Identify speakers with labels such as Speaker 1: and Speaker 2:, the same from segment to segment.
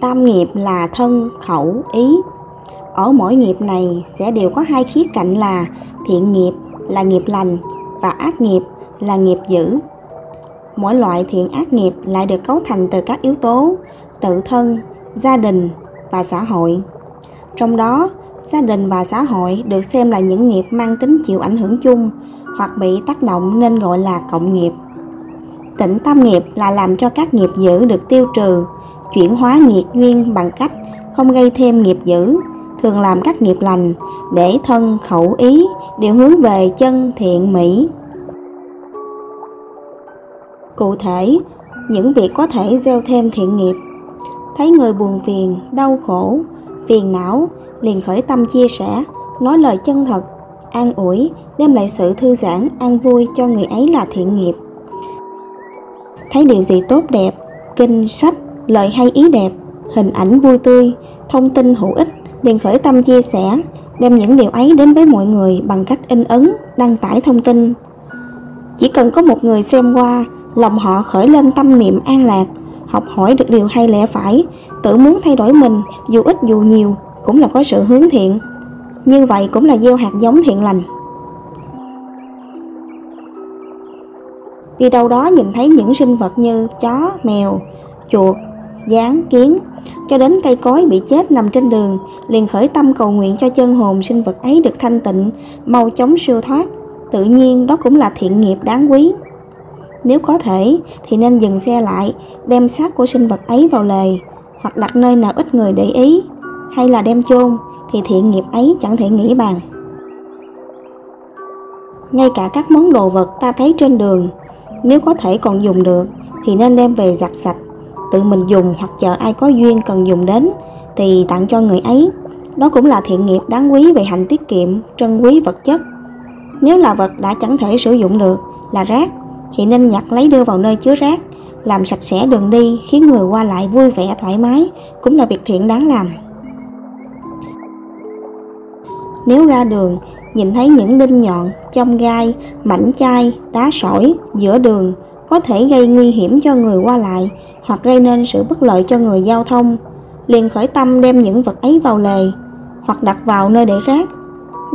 Speaker 1: tam nghiệp là thân, khẩu, ý. Ở mỗi nghiệp này sẽ đều có hai khía cạnh là thiện nghiệp là nghiệp lành và ác nghiệp là nghiệp dữ. Mỗi loại thiện ác nghiệp lại được cấu thành từ các yếu tố tự thân, gia đình và xã hội. Trong đó, gia đình và xã hội được xem là những nghiệp mang tính chịu ảnh hưởng chung hoặc bị tác động nên gọi là cộng nghiệp. Tịnh tam nghiệp là làm cho các nghiệp dữ được tiêu trừ chuyển hóa nghiệt duyên bằng cách không gây thêm nghiệp dữ, thường làm các nghiệp lành để thân, khẩu ý đều hướng về chân thiện mỹ. Cụ thể, những việc có thể gieo thêm thiện nghiệp. Thấy người buồn phiền, đau khổ, phiền não, liền khởi tâm chia sẻ, nói lời chân thật, an ủi, đem lại sự thư giãn, an vui cho người ấy là thiện nghiệp. Thấy điều gì tốt đẹp, kinh, sách lời hay ý đẹp, hình ảnh vui tươi, thông tin hữu ích, liền khởi tâm chia sẻ, đem những điều ấy đến với mọi người bằng cách in ấn, đăng tải thông tin. Chỉ cần có một người xem qua, lòng họ khởi lên tâm niệm an lạc, học hỏi được điều hay lẽ phải, tự muốn thay đổi mình, dù ít dù nhiều, cũng là có sự hướng thiện. Như vậy cũng là gieo hạt giống thiện lành. Đi đâu đó nhìn thấy những sinh vật như chó, mèo, chuột gián kiến, cho đến cây cối bị chết nằm trên đường, liền khởi tâm cầu nguyện cho chân hồn sinh vật ấy được thanh tịnh, mau chóng siêu thoát. Tự nhiên đó cũng là thiện nghiệp đáng quý. Nếu có thể, thì nên dừng xe lại, đem xác của sinh vật ấy vào lề, hoặc đặt nơi nào ít người để ý. Hay là đem chôn, thì thiện nghiệp ấy chẳng thể nghĩ bàn. Ngay cả các món đồ vật ta thấy trên đường, nếu có thể còn dùng được, thì nên đem về giặt sạch tự mình dùng hoặc chờ ai có duyên cần dùng đến, thì tặng cho người ấy. Đó cũng là thiện nghiệp đáng quý về hạnh tiết kiệm, trân quý vật chất. Nếu là vật đã chẳng thể sử dụng được là rác, thì nên nhặt lấy đưa vào nơi chứa rác, làm sạch sẽ đường đi, khiến người qua lại vui vẻ, thoải mái, cũng là việc thiện đáng làm. Nếu ra đường, nhìn thấy những đinh nhọn, chông gai, mảnh chai, đá sỏi giữa đường, có thể gây nguy hiểm cho người qua lại hoặc gây nên sự bất lợi cho người giao thông, liền khởi tâm đem những vật ấy vào lề, hoặc đặt vào nơi để rác,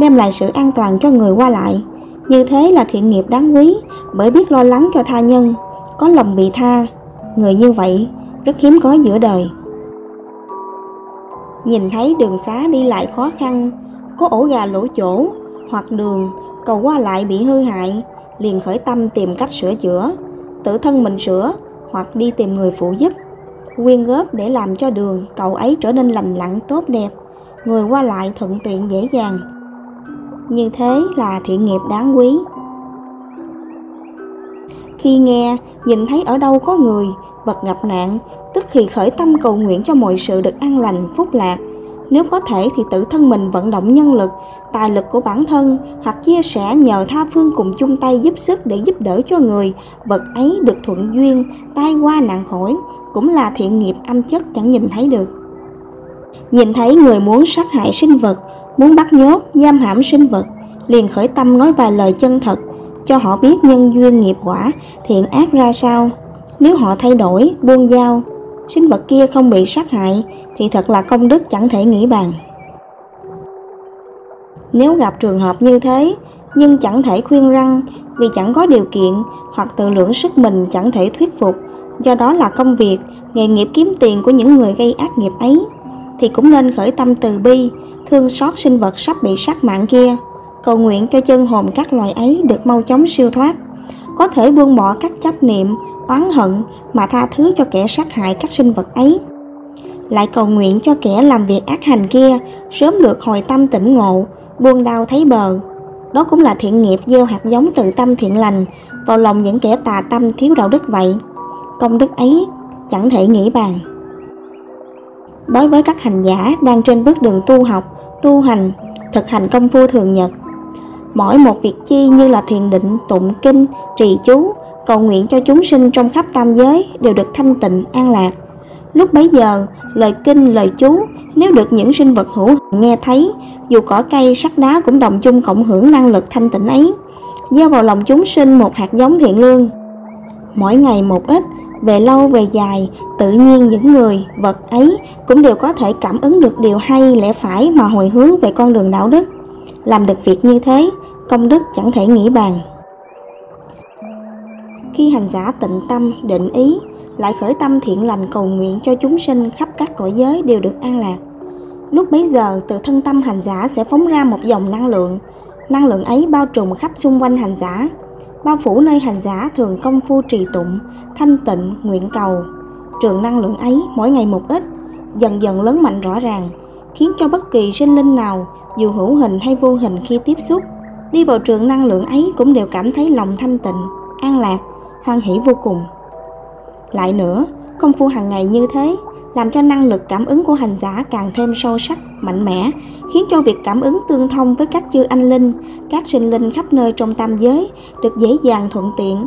Speaker 1: đem lại sự an toàn cho người qua lại. Như thế là thiện nghiệp đáng quý, bởi biết lo lắng cho tha nhân, có lòng bị tha. Người như vậy, rất hiếm có giữa đời. Nhìn thấy đường xá đi lại khó khăn, có ổ gà lỗ chỗ, hoặc đường, cầu qua lại bị hư hại, liền khởi tâm tìm cách sửa chữa, tự thân mình sửa hoặc đi tìm người phụ giúp. Quyên góp để làm cho đường cầu ấy trở nên lành lặn, tốt đẹp. Người qua lại thuận tiện, dễ dàng. Như thế là thiện nghiệp đáng quý. Khi nghe, nhìn thấy ở đâu có người vật gặp nạn tức thì khởi tâm cầu nguyện cho mọi sự được an lành, phúc lạc nếu có thể thì tự thân mình vận động nhân lực, tài lực của bản thân, hoặc chia sẻ nhờ tha phương cùng chung tay giúp sức để giúp đỡ cho người. Vật ấy được thuận duyên, tai qua nạn khỏi, cũng là thiện nghiệp âm chất chẳng nhìn thấy được. Nhìn thấy người muốn sát hại sinh vật, muốn bắt nhốt, giam hãm sinh vật, liền khởi tâm nói vài lời chân thật, cho họ biết nhân duyên nghiệp quả thiện ác ra sao. Nếu họ thay đổi, buông dao sinh vật kia không bị sát hại, thì thật là công đức chẳng thể nghĩ bàn. Nếu gặp trường hợp như thế, nhưng chẳng thể khuyên răng, vì chẳng có điều kiện, hoặc tự lượng sức mình chẳng thể thuyết phục, do đó là công việc, nghề nghiệp kiếm tiền của những người gây ác nghiệp ấy, thì cũng nên khởi tâm từ bi, thương xót sinh vật sắp bị sát mạng kia. Cầu nguyện cho chân hồn các loài ấy được mau chóng siêu thoát, có thể buông bỏ các chấp niệm oán hận mà tha thứ cho kẻ sát hại các sinh vật ấy. Lại cầu nguyện cho kẻ làm việc ác hành kia sớm được hồi tâm tỉnh ngộ, buông đau thấy bờ. Đó cũng là thiện nghiệp gieo hạt giống từ tâm thiện lành vào lòng những kẻ tà tâm thiếu đạo đức vậy. Công đức ấy chẳng thể nghĩ bàn. Đối với các hành giả đang trên bước đường tu học, tu hành, thực hành công phu thường nhật, mỗi một việc chi như là thiền định, tụng kinh, trì chú cầu nguyện cho chúng sinh trong khắp tam giới đều được thanh tịnh an lạc lúc bấy giờ lời kinh lời chú nếu được những sinh vật hữu nghe thấy dù cỏ cây sắt đá cũng đồng chung cộng hưởng năng lực thanh tịnh ấy gieo vào lòng chúng sinh một hạt giống thiện lương mỗi ngày một ít Về lâu về dài, tự nhiên những người, vật ấy cũng đều có thể cảm ứng được điều hay lẽ phải mà hồi hướng về con đường đạo đức. Làm được việc như thế, công đức chẳng thể nghĩ bàn. Khi hành giả tịnh tâm, định ý, lại khởi tâm thiện lành cầu nguyện cho chúng sinh khắp các cõi giới đều được an lạc. Lúc bấy giờ, từ thân tâm hành giả sẽ phóng ra một dòng năng lượng. Năng lượng ấy bao trùm khắp xung quanh hành giả, bao phủ nơi hành giả thường công phu trì tụng, thanh tịnh, nguyện cầu. Trường năng lượng ấy mỗi ngày một ít, dần dần lớn mạnh rõ ràng, khiến cho bất kỳ sinh linh nào, dù hữu hình hay vô hình khi tiếp xúc, đi vào trường năng lượng ấy cũng đều cảm thấy lòng thanh tịnh, an lạc, hoan hỷ vô cùng. Lại nữa, công phu hàng ngày như thế làm cho năng lực cảm ứng của hành giả càng thêm sâu sắc, mạnh mẽ, khiến cho việc cảm ứng tương thông với các chư anh linh, các sinh linh khắp nơi trong tam giới được dễ dàng thuận tiện.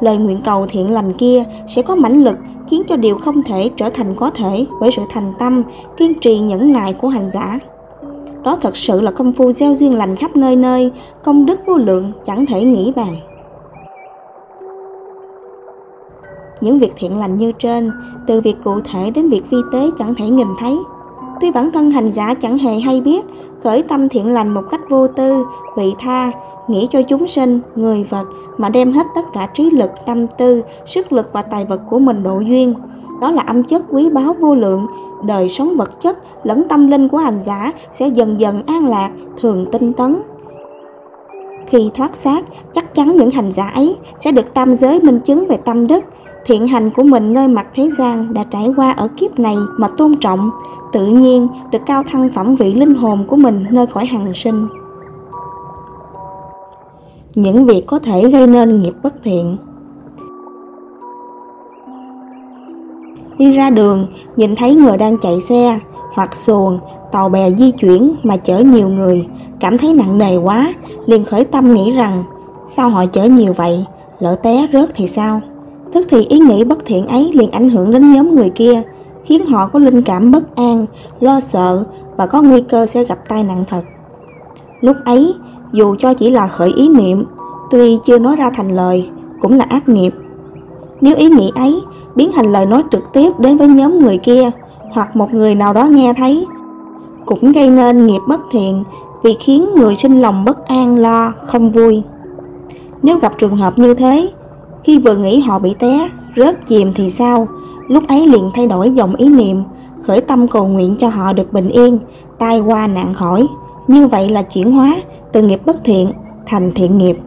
Speaker 1: Lời nguyện cầu thiện lành kia sẽ có mãnh lực khiến cho điều không thể trở thành có thể bởi sự thành tâm, kiên trì nhẫn nại của hành giả. Đó thật sự là công phu gieo duyên lành khắp nơi nơi, công đức vô lượng chẳng thể nghĩ bàn. Những việc thiện lành như trên, từ việc cụ thể đến việc vi tế chẳng thể nhìn thấy. Tuy bản thân hành giả chẳng hề hay biết, khởi tâm thiện lành một cách vô tư, vị tha, nghĩ cho chúng sinh, người vật mà đem hết tất cả trí lực, tâm tư, sức lực và tài vật của mình độ duyên. Đó là âm chất quý báu vô lượng, đời sống vật chất lẫn tâm linh của hành giả sẽ dần dần an lạc, thường tinh tấn. Khi thoát xác, chắc chắn những hành giả ấy sẽ được tam giới minh chứng về tâm đức, thiện hành của mình nơi mặt thế gian đã trải qua ở kiếp này mà tôn trọng, tự nhiên được cao thăng phẩm vị linh hồn của mình nơi cõi hằng sinh. Những việc có thể gây nên nghiệp bất thiện Đi ra đường, nhìn thấy người đang chạy xe, hoặc xuồng, tàu bè di chuyển mà chở nhiều người, cảm thấy nặng nề quá, liền khởi tâm nghĩ rằng sao họ chở nhiều vậy, lỡ té rớt thì sao? Tức thì ý nghĩ bất thiện ấy liền ảnh hưởng đến nhóm người kia, khiến họ có linh cảm bất an, lo sợ và có nguy cơ sẽ gặp tai nạn thật. Lúc ấy, dù cho chỉ là khởi ý niệm, tuy chưa nói ra thành lời, cũng là ác nghiệp. Nếu ý nghĩ ấy biến thành lời nói trực tiếp đến với nhóm người kia hoặc một người nào đó nghe thấy, cũng gây nên nghiệp bất thiện vì khiến người sinh lòng bất an lo, không vui. Nếu gặp trường hợp như thế, khi vừa nghĩ họ bị té, rớt chìm thì sao? Lúc ấy liền thay đổi dòng ý niệm, khởi tâm cầu nguyện cho họ được bình yên, tai qua nạn khỏi. Như vậy là chuyển hóa từ nghiệp bất thiện thành thiện nghiệp.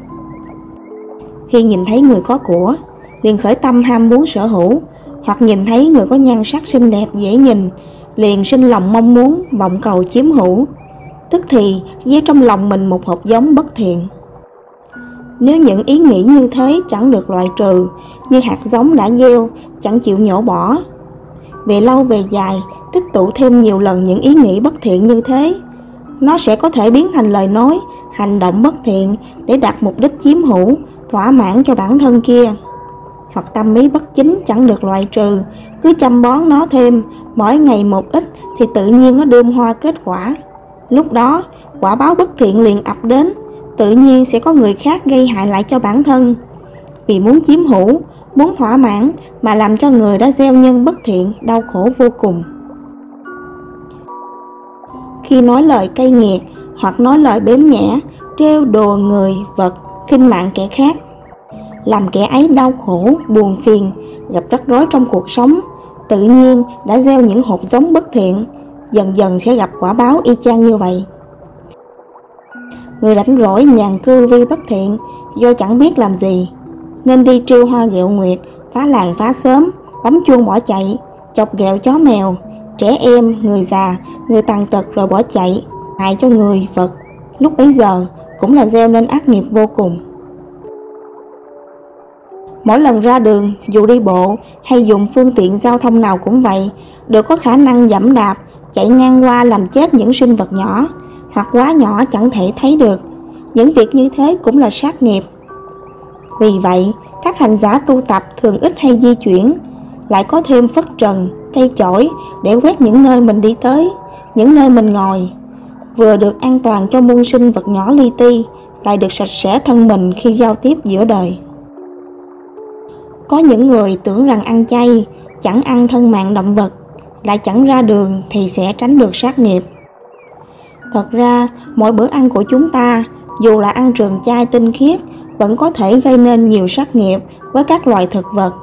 Speaker 1: Khi nhìn thấy người có của, liền khởi tâm ham muốn sở hữu, hoặc nhìn thấy người có nhan sắc xinh đẹp dễ nhìn, liền sinh lòng mong muốn, vọng cầu chiếm hữu. Tức thì gieo trong lòng mình một hộp giống bất thiện. Nếu những ý nghĩ như thế chẳng được loại trừ, như hạt giống đã gieo, chẳng chịu nhổ bỏ. Về lâu về dài, tích tụ thêm nhiều lần những ý nghĩ bất thiện như thế, nó sẽ có thể biến thành lời nói, hành động bất thiện để đạt mục đích chiếm hữu, thỏa mãn cho bản thân kia. Hoặc tâm ý bất chính chẳng được loại trừ, cứ chăm bón nó thêm, mỗi ngày một ít thì tự nhiên nó đơm hoa kết quả. Lúc đó, quả báo bất thiện liền ập đến, tự nhiên sẽ có người khác gây hại lại cho bản thân. Vì muốn chiếm hữu, muốn thỏa mãn mà làm cho người đã gieo nhân bất thiện, đau khổ vô cùng. Khi nói lời cay nghiệt hoặc nói lời bếm nhẽ treo đồ người, vật, khinh mạng kẻ khác, làm kẻ ấy đau khổ, buồn phiền, gặp rắc rối trong cuộc sống, tự nhiên đã gieo những hột giống bất thiện, dần dần sẽ gặp quả báo y chang như vậy. Người rảnh rỗi nhàn cư vi bất thiện do chẳng biết làm gì, nên đi trêu hoa ghẹo nguyệt, phá làng phá sớm, bấm chuông bỏ chạy, chọc ghẹo chó mèo, trẻ em, người già, người tàn tật rồi bỏ chạy, hại cho người, vật. Lúc bấy giờ cũng là gieo nên ác nghiệp vô cùng. Mỗi lần ra đường, dù đi bộ hay dùng phương tiện giao thông nào cũng vậy, đều có khả năng dẫm đạp, chạy ngang qua làm chết những sinh vật nhỏ, hoặc quá nhỏ chẳng thể thấy được. Những việc như thế cũng là sát nghiệp. Vì vậy, các hành giả tu tập thường ít hay di chuyển, lại có thêm phất trần, cây chổi để quét những nơi mình đi tới, những nơi mình ngồi. Vừa được an toàn cho muôn sinh vật nhỏ li ti, lại được sạch sẽ thân mình khi giao tiếp giữa đời. Có những người tưởng rằng ăn chay, chẳng ăn thân mạng động vật, lại chẳng ra đường thì sẽ tránh được sát nghiệp. Thật ra, mỗi bữa ăn của chúng ta, dù là ăn trường chay tinh khiết, vẫn có thể gây nên nhiều sát nghiệp với các loài thực vật.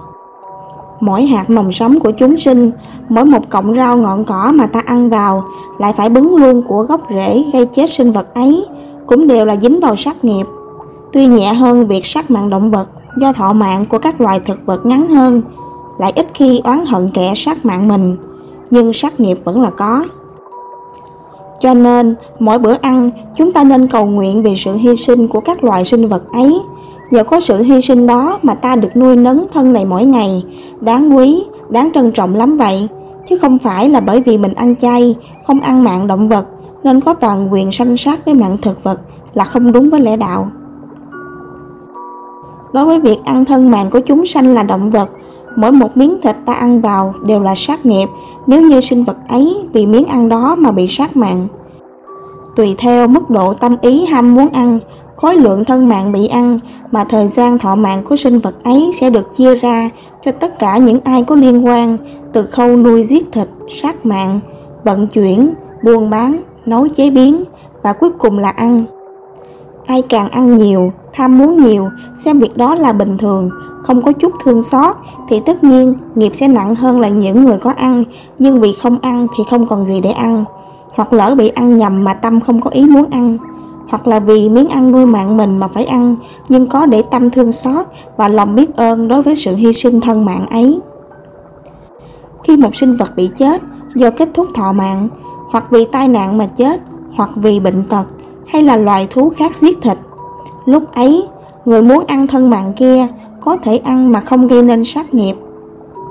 Speaker 1: Mỗi hạt mầm sống của chúng sinh, mỗi một cọng rau ngọn cỏ mà ta ăn vào lại phải bứng luôn của gốc rễ gây chết sinh vật ấy, cũng đều là dính vào sát nghiệp. Tuy nhẹ hơn việc sát mạng động vật do thọ mạng của các loài thực vật ngắn hơn, lại ít khi oán hận kẻ sát mạng mình, nhưng sát nghiệp vẫn là có. Cho nên, mỗi bữa ăn, chúng ta nên cầu nguyện về sự hy sinh của các loài sinh vật ấy. Nhờ có sự hy sinh đó mà ta được nuôi nấng thân này mỗi ngày, đáng quý, đáng trân trọng lắm vậy. Chứ không phải là bởi vì mình ăn chay, không ăn mạng động vật, nên có toàn quyền sanh sát với mạng thực vật là không đúng với lẽ đạo. Đối với việc ăn thân mạng của chúng sanh là động vật, mỗi một miếng thịt ta ăn vào đều là sát nghiệp nếu như sinh vật ấy vì miếng ăn đó mà bị sát mạng. Tùy theo mức độ tâm ý ham muốn ăn, khối lượng thân mạng bị ăn mà thời gian thọ mạng của sinh vật ấy sẽ được chia ra cho tất cả những ai có liên quan từ khâu nuôi giết thịt, sát mạng, vận chuyển, buôn bán, nấu chế biến và cuối cùng là ăn. Ai càng ăn nhiều, tham muốn nhiều, xem việc đó là bình thường, không có chút thương xót thì tất nhiên nghiệp sẽ nặng hơn là những người có ăn, nhưng vì không ăn thì không còn gì để ăn. Hoặc lỡ bị ăn nhầm mà tâm không có ý muốn ăn, hoặc là vì miếng ăn nuôi mạng mình mà phải ăn, nhưng có để tâm thương xót và lòng biết ơn đối với sự hy sinh thân mạng ấy. Khi một sinh vật bị chết do kết thúc thọ mạng, hoặc vì tai nạn mà chết, hoặc vì bệnh tật, hay là loài thú khác giết thịt, lúc ấy người muốn ăn thân mạng kia có thể ăn mà không gây nên sát nghiệp.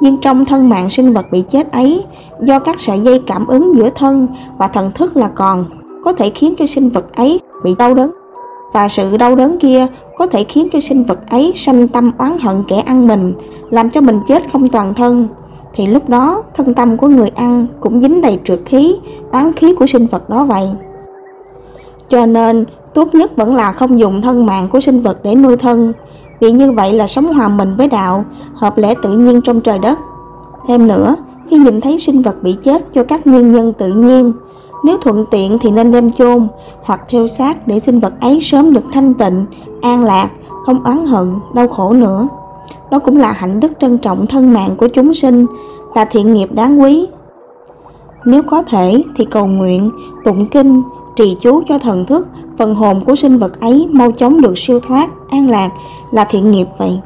Speaker 1: Nhưng trong thân mạng sinh vật bị chết ấy, do các sợi dây cảm ứng giữa thân và thần thức là còn, có thể khiến cho sinh vật ấy bị đau đớn. Và sự đau đớn kia có thể khiến cho sinh vật ấy sanh tâm oán hận kẻ ăn mình, làm cho mình chết không toàn thân. Thì lúc đó thân tâm của người ăn cũng dính đầy trượt khí, oán khí của sinh vật đó vậy. Cho nên tốt nhất vẫn là không dùng thân mạng của sinh vật để nuôi thân, vì như vậy là sống hòa mình với đạo, hợp lẽ tự nhiên trong trời đất. Thêm nữa, khi nhìn thấy sinh vật bị chết do các nguyên nhân tự nhiên, nếu thuận tiện thì nên đem chôn hoặc theo xác để sinh vật ấy sớm được thanh tịnh, an lạc, không oán hận, đau khổ nữa. Đó cũng là hạnh đức trân trọng thân mạng của chúng sinh, là thiện nghiệp đáng quý. Nếu có thể thì cầu nguyện, tụng kinh, trì chú cho thần thức, phần hồn của sinh vật ấy mau chóng được siêu thoát, an lạc là thiện nghiệp vậy.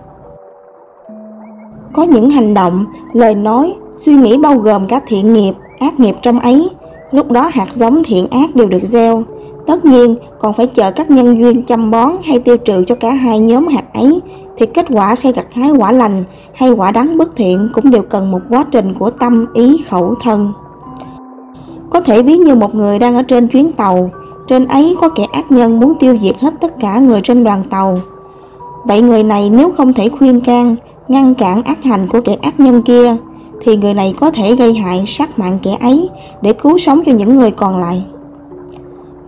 Speaker 1: Có những hành động, lời nói, suy nghĩ bao gồm các thiện nghiệp, ác nghiệp trong ấy, lúc đó hạt giống thiện ác đều được gieo. Tất nhiên còn phải chờ các nhân duyên chăm bón hay tiêu trừ cho cả hai nhóm hạt ấy thì kết quả sẽ gặt hái quả lành hay quả đắng bất thiện cũng đều cần một quá trình của tâm, ý, khẩu, thân. Có thể ví như một người đang ở trên chuyến tàu, trên ấy có kẻ ác nhân muốn tiêu diệt hết tất cả người trên đoàn tàu. Vậy người này nếu không thể khuyên can, ngăn cản ác hành của kẻ ác nhân kia, thì người này có thể gây hại sát mạng kẻ ấy để cứu sống cho những người còn lại.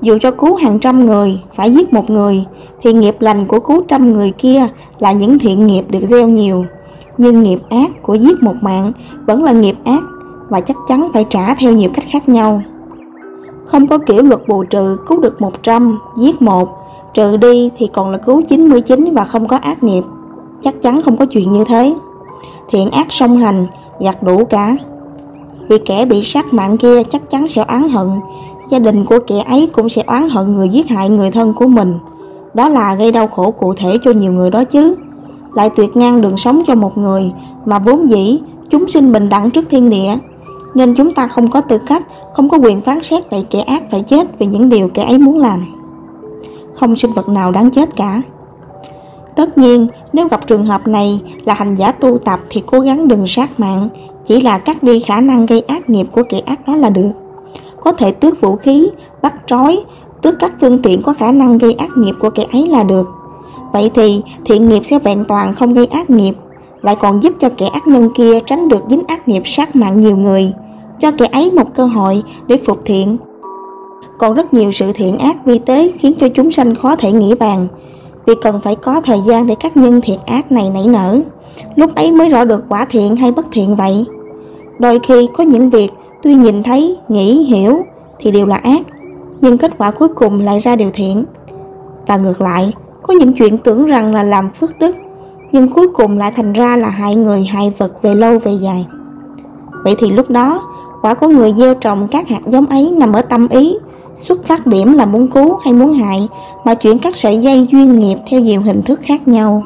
Speaker 1: Dù cho cứu hàng trăm người, phải giết một người, thì nghiệp lành của cứu trăm người kia là những thiện nghiệp được gieo nhiều. Nhưng nghiệp ác của giết một mạng vẫn là nghiệp ác và chắc chắn phải trả theo nhiều cách khác nhau. Không có kiểu luật bù trừ cứu được 100, giết một, trừ đi thì còn là cứu 99 và không có ác nghiệp. Chắc chắn không có chuyện như thế. Thiện ác song hành, gặt đủ cả. Vì kẻ bị sát mạng kia chắc chắn sẽ oán hận, gia đình của kẻ ấy cũng sẽ oán hận người giết hại người thân của mình. Đó là gây đau khổ cụ thể cho nhiều người đó chứ. Lại tuyệt ngang đường sống cho một người mà vốn dĩ chúng sinh bình đẳng trước thiên địa nên chúng ta không có tư cách, không có quyền phán xét lại kẻ ác phải chết vì những điều kẻ ấy muốn làm. Không sinh vật nào đáng chết cả. Tất nhiên, nếu gặp trường hợp này là hành giả tu tập thì cố gắng đừng sát mạng, chỉ là cắt đi khả năng gây ác nghiệp của kẻ ác đó là được. Có thể tước vũ khí, bắt trói, tước các phương tiện có khả năng gây ác nghiệp của kẻ ấy là được. Vậy thì thiện nghiệp sẽ vẹn toàn không gây ác nghiệp lại còn giúp cho kẻ ác nhân kia tránh được dính ác nghiệp sát mạng nhiều người, cho kẻ ấy một cơ hội để phục thiện. Còn rất nhiều sự thiện ác vi tế khiến cho chúng sanh khó thể nghĩ bàn, vì cần phải có thời gian để các nhân thiện ác này nảy nở. lúc ấy mới rõ được quả thiện hay bất thiện vậy. Đôi khi có những việc tuy nhìn thấy, nghĩ, hiểu thì đều là ác, nhưng kết quả cuối cùng lại ra điều thiện. Và ngược lại, có những chuyện tưởng rằng là làm phước đức, nhưng cuối cùng lại thành ra là hại người hại vật về lâu về dài. Vậy thì lúc đó, quả của người gieo trồng các hạt giống ấy nằm ở tâm ý, xuất phát điểm là muốn cứu hay muốn hại, mà chuyển các sợi dây duyên nghiệp theo nhiều hình thức khác nhau.